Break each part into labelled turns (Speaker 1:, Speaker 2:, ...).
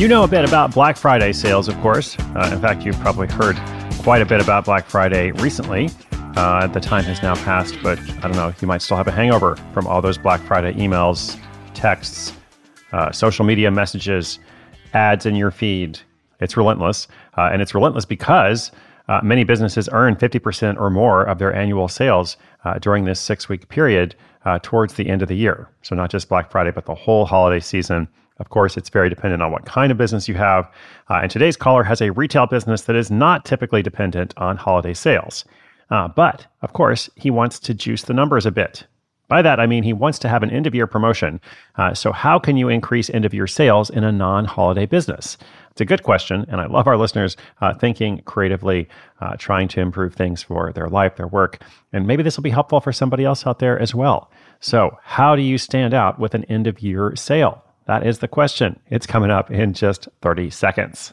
Speaker 1: You know a bit about Black Friday sales, of course. Uh, in fact, you've probably heard quite a bit about Black Friday recently. Uh, the time has now passed, but I don't know, you might still have a hangover from all those Black Friday emails, texts, uh, social media messages, ads in your feed. It's relentless. Uh, and it's relentless because uh, many businesses earn 50% or more of their annual sales uh, during this six week period towards the end of the year. So, not just Black Friday, but the whole holiday season. Of course, it's very dependent on what kind of business you have. Uh, and today's caller has a retail business that is not typically dependent on holiday sales. Uh, but, of course, he wants to juice the numbers a bit. By that, I mean he wants to have an end of year promotion. Uh, so, how can you increase end of year sales in a non holiday business? It's a good question, and I love our listeners uh, thinking creatively, uh, trying to improve things for their life, their work, and maybe this will be helpful for somebody else out there as well. So, how do you stand out with an end of year sale? That is the question. It's coming up in just 30 seconds.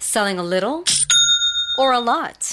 Speaker 2: Selling a little or a lot?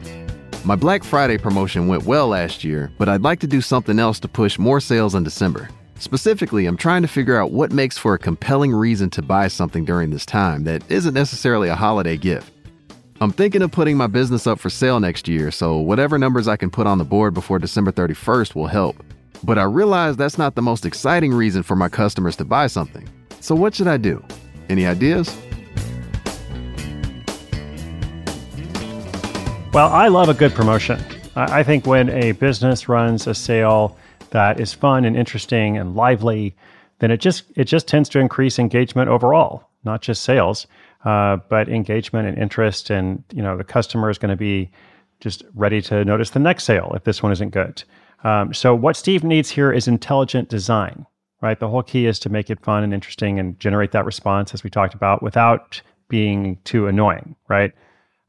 Speaker 3: My Black Friday promotion went well last year, but I'd like to do something else to push more sales in December. Specifically, I'm trying to figure out what makes for a compelling reason to buy something during this time that isn't necessarily a holiday gift. I'm thinking of putting my business up for sale next year, so whatever numbers I can put on the board before December 31st will help. But I realize that's not the most exciting reason for my customers to buy something. So, what should I do? Any ideas?
Speaker 1: Well, I love a good promotion. I think when a business runs a sale that is fun and interesting and lively, then it just it just tends to increase engagement overall, not just sales, uh, but engagement and interest. And you know, the customer is going to be just ready to notice the next sale if this one isn't good. Um, so what Steve needs here is intelligent design, right? The whole key is to make it fun and interesting and generate that response as we talked about without being too annoying, right?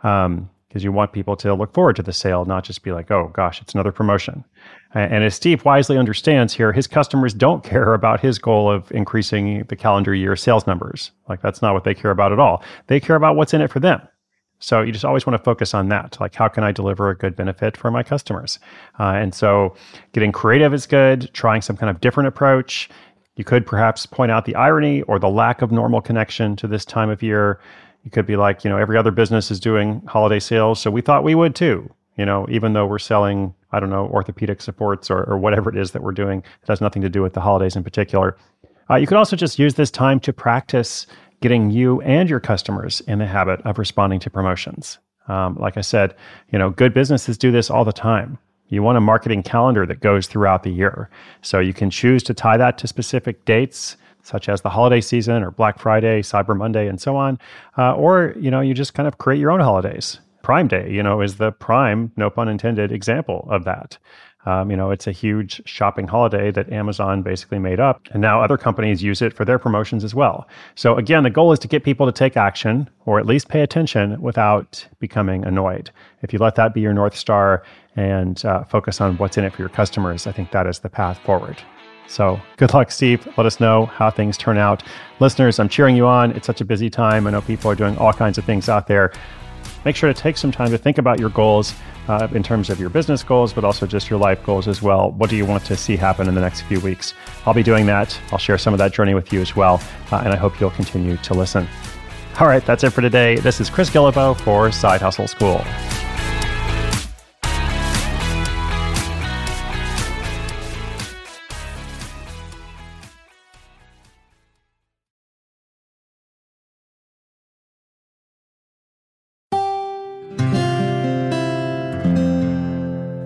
Speaker 1: Um, because you want people to look forward to the sale, not just be like, oh gosh, it's another promotion. And as Steve wisely understands here, his customers don't care about his goal of increasing the calendar year sales numbers. Like that's not what they care about at all. They care about what's in it for them. So you just always want to focus on that. Like, how can I deliver a good benefit for my customers? Uh, and so getting creative is good, trying some kind of different approach. You could perhaps point out the irony or the lack of normal connection to this time of year. You could be like, you know, every other business is doing holiday sales, so we thought we would too. You know, even though we're selling, I don't know, orthopedic supports or, or whatever it is that we're doing, it has nothing to do with the holidays in particular. Uh, you could also just use this time to practice getting you and your customers in the habit of responding to promotions. Um, like I said, you know, good businesses do this all the time. You want a marketing calendar that goes throughout the year. So you can choose to tie that to specific dates, such as the holiday season or Black Friday, Cyber Monday, and so on. Uh, or, you know, you just kind of create your own holidays. Prime Day, you know, is the prime, no pun intended, example of that. Um, you know, it's a huge shopping holiday that Amazon basically made up. And now other companies use it for their promotions as well. So again, the goal is to get people to take action or at least pay attention without becoming annoyed. If you let that be your North Star and uh, focus on what's in it for your customers, I think that is the path forward. So good luck, Steve. Let us know how things turn out. Listeners, I'm cheering you on. It's such a busy time. I know people are doing all kinds of things out there. Make sure to take some time to think about your goals uh, in terms of your business goals, but also just your life goals as well. What do you want to see happen in the next few weeks? I'll be doing that. I'll share some of that journey with you as well. Uh, and I hope you'll continue to listen. All right, that's it for today. This is Chris Guillebeau for Side Hustle School.